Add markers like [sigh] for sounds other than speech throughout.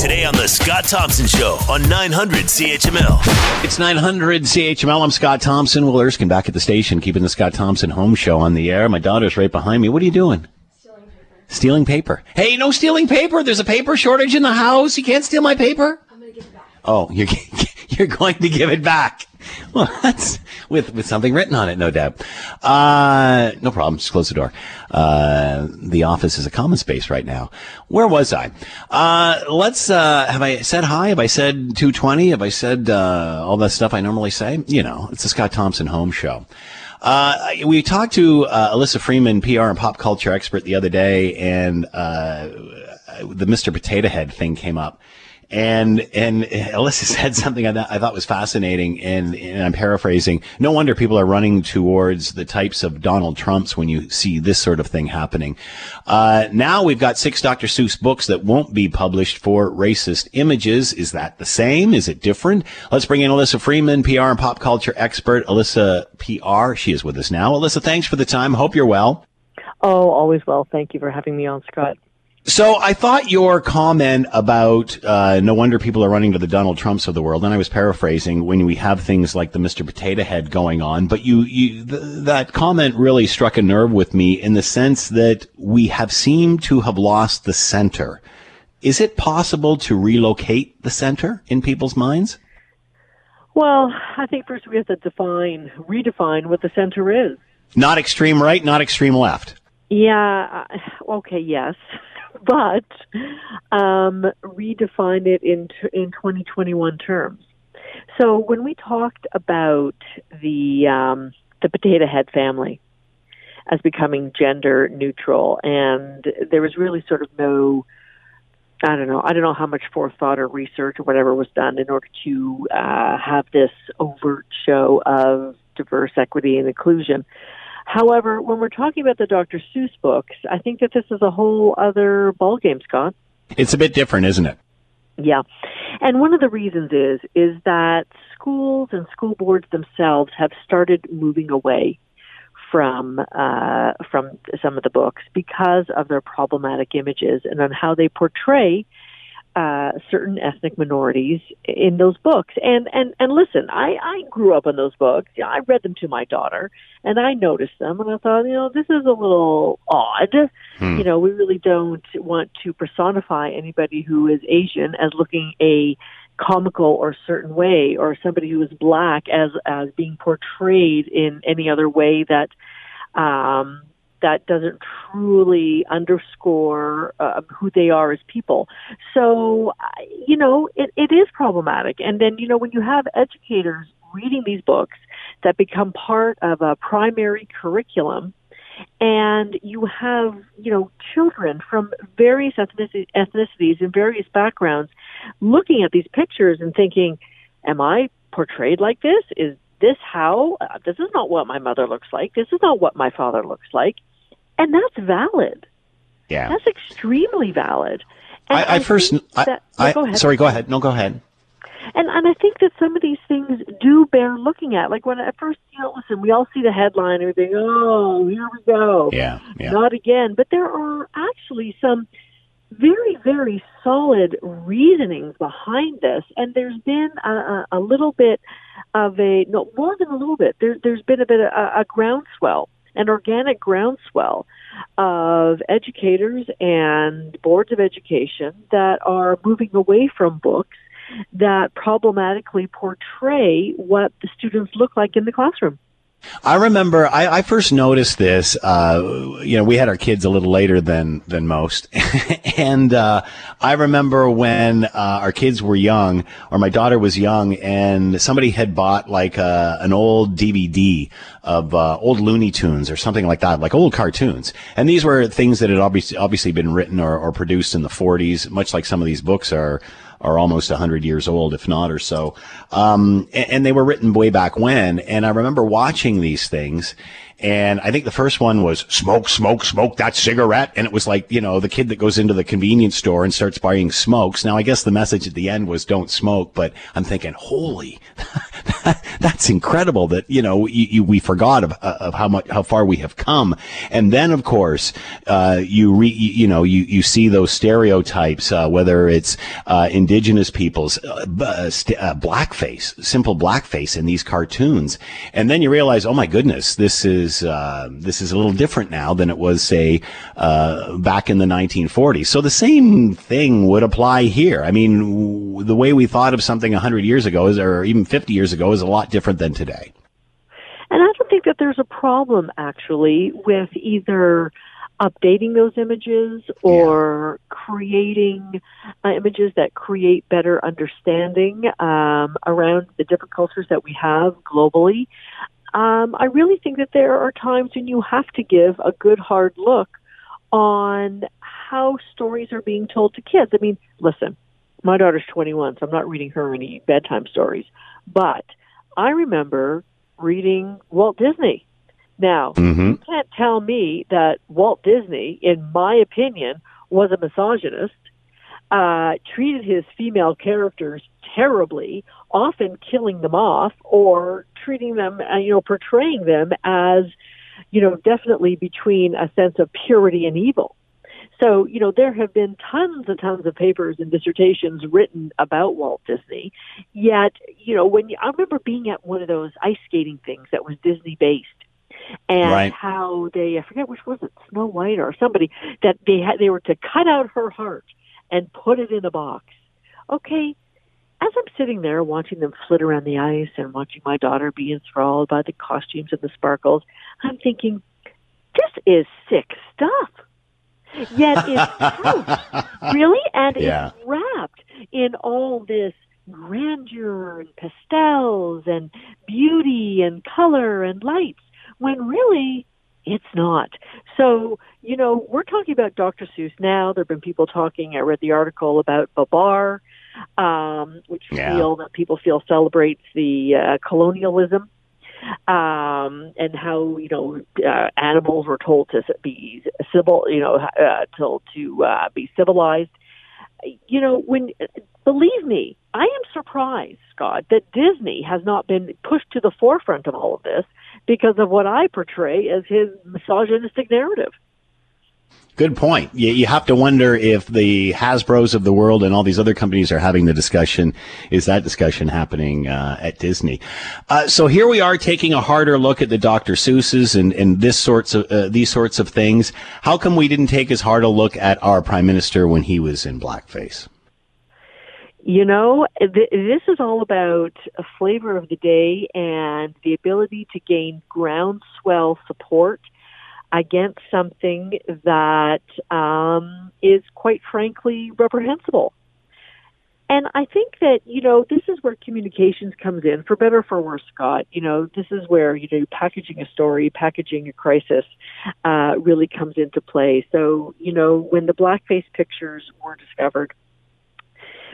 Today on The Scott Thompson Show on 900 CHML. It's 900 CHML. I'm Scott Thompson. Will Erskine back at the station, keeping the Scott Thompson Home Show on the air. My daughter's right behind me. What are you doing? Stealing paper. Stealing paper. Hey, no stealing paper. There's a paper shortage in the house. You can't steal my paper. I'm going to give it back. Oh, you're [laughs] you're going to give it back. [laughs] Well, that's with with something written on it, no doubt. Uh, no problem. Just close the door. Uh, the office is a common space right now. Where was I? Uh, let's. Uh, have I said hi? Have I said 220? Have I said uh, all that stuff I normally say? You know, it's the Scott Thompson Home Show. Uh, we talked to uh, Alyssa Freeman, PR and pop culture expert, the other day, and uh, the Mr. Potato Head thing came up. And and Alyssa [laughs] said something I, th- I thought was fascinating, and, and, I'm paraphrasing. No wonder people are running towards the types of Donald Trumps when you see this sort of thing happening. Uh, now we've got six Dr. Seuss books that won't be published for racist images. Is that the same? Is it different? Let's bring in Alyssa Freeman, PR and pop culture expert. Alyssa PR, she is with us now. Alyssa, thanks for the time. Hope you're well. Oh, always well. Thank you for having me on, Scott. So I thought your comment about uh, no wonder people are running to the Donald Trumps of the world, and I was paraphrasing when we have things like the Mr. Potato Head going on, but you, you th- that comment really struck a nerve with me in the sense that we have seemed to have lost the center. Is it possible to relocate the center in people's minds? Well, I think first we have to define, redefine what the center is. Not extreme right, not extreme left. Yeah. uh, Okay. Yes [laughs] but um, redefine it in in 2021 terms. So when we talked about the um, the potato head family as becoming gender neutral, and there was really sort of no I don't know. I don't know how much forethought or research or whatever was done in order to uh, have this overt show of diverse equity and inclusion. However, when we're talking about the Dr. Seuss books, I think that this is a whole other ballgame, Scott. It's a bit different, isn't it? Yeah. And one of the reasons is is that schools and school boards themselves have started moving away from uh, from some of the books because of their problematic images and on how they portray uh, certain ethnic minorities in those books. And and and listen, I I grew up on those books. I read them to my daughter, and I noticed them, and I thought, you know, this is a little odd. Hmm. You know, we really don't want to personify anybody who is Asian as looking a comical or certain way, or somebody who is black as as being portrayed in any other way that um that doesn't truly underscore uh, who they are as people. So, you know, it, it is problematic. And then, you know, when you have educators reading these books that become part of a primary curriculum, and you have, you know, children from various ethnicities and various backgrounds looking at these pictures and thinking, am I portrayed like this? Is this how? Uh, this is not what my mother looks like. This is not what my father looks like and that's valid. Yeah, that's extremely valid. I, I, I, first, that, I, go sorry, go ahead. No, go ahead. And and I think that some of these things do bear looking at. Like when at first, you know, listen, we all see the headline and we think, oh, here we go. Yeah, yeah. Not again. But there are actually some very, very solid reasonings behind this, and there's been a, a, a little bit of a no more than a little bit. There, there's been a bit of a, a groundswell an organic groundswell of educators and boards of education that are moving away from books that problematically portray what the students look like in the classroom. I remember I, I first noticed this. Uh, you know, we had our kids a little later than than most, [laughs] and uh, I remember when uh, our kids were young, or my daughter was young, and somebody had bought like uh, an old DVD of uh, old Looney Tunes or something like that, like old cartoons. And these were things that had obviously obviously been written or, or produced in the 40s, much like some of these books are are almost 100 years old, if not or so. Um, and, and, they were written way back when. And I remember watching these things. And I think the first one was smoke, smoke, smoke that cigarette. And it was like, you know, the kid that goes into the convenience store and starts buying smokes. Now, I guess the message at the end was don't smoke, but I'm thinking, holy, [laughs] that's incredible that, you know, you, you, we forgot of, of how much, how far we have come. And then, of course, uh, you re, you know, you, you see those stereotypes, uh, whether it's, uh, indigenous peoples, uh, uh, st- uh, blackface, simple blackface in these cartoons. And then you realize, oh my goodness, this is, this is a little different now than it was, say, back in the 1940s. So the same thing would apply here. I mean, the way we thought of something 100 years ago is, or even 50 years ago is a lot different than today. And I don't think that there's a problem actually with either updating those images or yeah. creating uh, images that create better understanding um, around the different cultures that we have globally. Um, I really think that there are times when you have to give a good hard look on how stories are being told to kids. I mean, listen, my daughter's 21, so I'm not reading her any bedtime stories, but I remember reading Walt Disney. Now, mm-hmm. you can't tell me that Walt Disney, in my opinion, was a misogynist, uh, treated his female characters terribly, often killing them off or treating them, uh, you know, portraying them as, you know, definitely between a sense of purity and evil. So, you know, there have been tons and tons of papers and dissertations written about Walt Disney. Yet, you know, when you, I remember being at one of those ice skating things that was Disney based and right. how they I forget which was it Snow White or somebody that they had they were to cut out her heart and put it in a box. Okay, as I'm sitting there watching them flit around the ice and watching my daughter be enthralled by the costumes and the sparkles, I'm thinking, this is sick stuff. Yet [laughs] it's true. really? And yeah. it's wrapped in all this grandeur and pastels and beauty and color and lights when really it's not. So, you know, we're talking about Dr. Seuss now. There have been people talking, I read the article about Babar, um, which yeah. feel that people feel celebrates the uh, colonialism um, and how you know uh, animals were told to be civil, you know, uh, told to uh, be civilized. You know, when believe me, I am surprised, Scott, that Disney has not been pushed to the forefront of all of this because of what I portray as his misogynistic narrative. Good point. You, you, have to wonder if the Hasbro's of the world and all these other companies are having the discussion. Is that discussion happening uh, at Disney? Uh, so here we are taking a harder look at the Dr. Seuss's and, and this sorts of uh, these sorts of things. How come we didn't take as hard a look at our prime minister when he was in blackface? You know, th- this is all about a flavor of the day and the ability to gain groundswell support against something that um, is quite frankly reprehensible. And I think that, you know, this is where communications comes in, for better or for worse, Scott. You know, this is where, you know, packaging a story, packaging a crisis uh, really comes into play. So, you know, when the blackface pictures were discovered,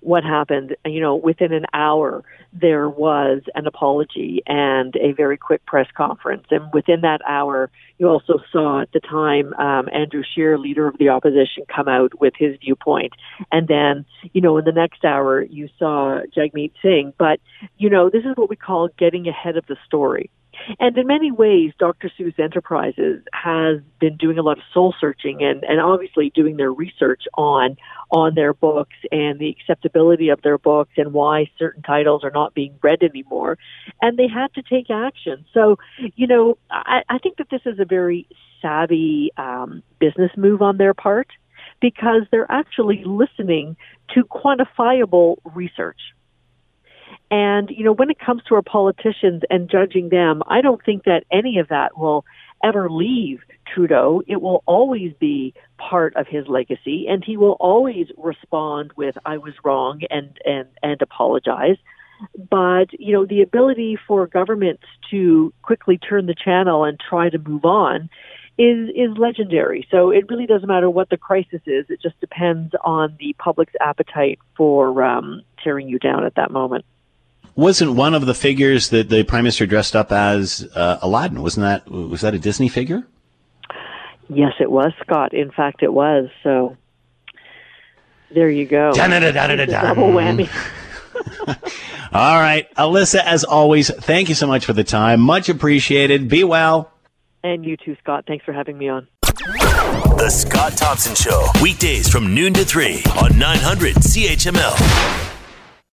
what happened. You know, within an hour, there was an apology and a very quick press conference. And within that hour, you also saw at the time um, Andrew Scheer, leader of the opposition, come out with his viewpoint. And then, you know, in the next hour, you saw Jagmeet Singh. But, you know, this is what we call getting ahead of the story. And in many ways, Dr. Seuss Enterprises has been doing a lot of soul searching and, and obviously doing their research on on their books and the acceptability of their books and why certain titles are not being read anymore. And they had to take action. So, you know, I, I think that this is a very savvy um, business move on their part because they're actually listening to quantifiable research and, you know, when it comes to our politicians and judging them, I don't think that any of that will ever leave Trudeau. It will always be part of his legacy and he will always respond with, I was wrong and, and, and apologize. But, you know, the ability for governments to quickly turn the channel and try to move on is is legendary. So it really doesn't matter what the crisis is. It just depends on the public's appetite for um, tearing you down at that moment wasn't one of the figures that the prime minister dressed up as uh, Aladdin? Wasn't that was that a Disney figure? Yes, it was Scott. In fact, it was. So there you go. Double whammy. [laughs] All right, Alyssa, as always, thank you so much for the time. Much appreciated. Be well. And you too, Scott. Thanks for having me on. The Scott Thompson Show, weekdays from noon to 3 on 900 CHML.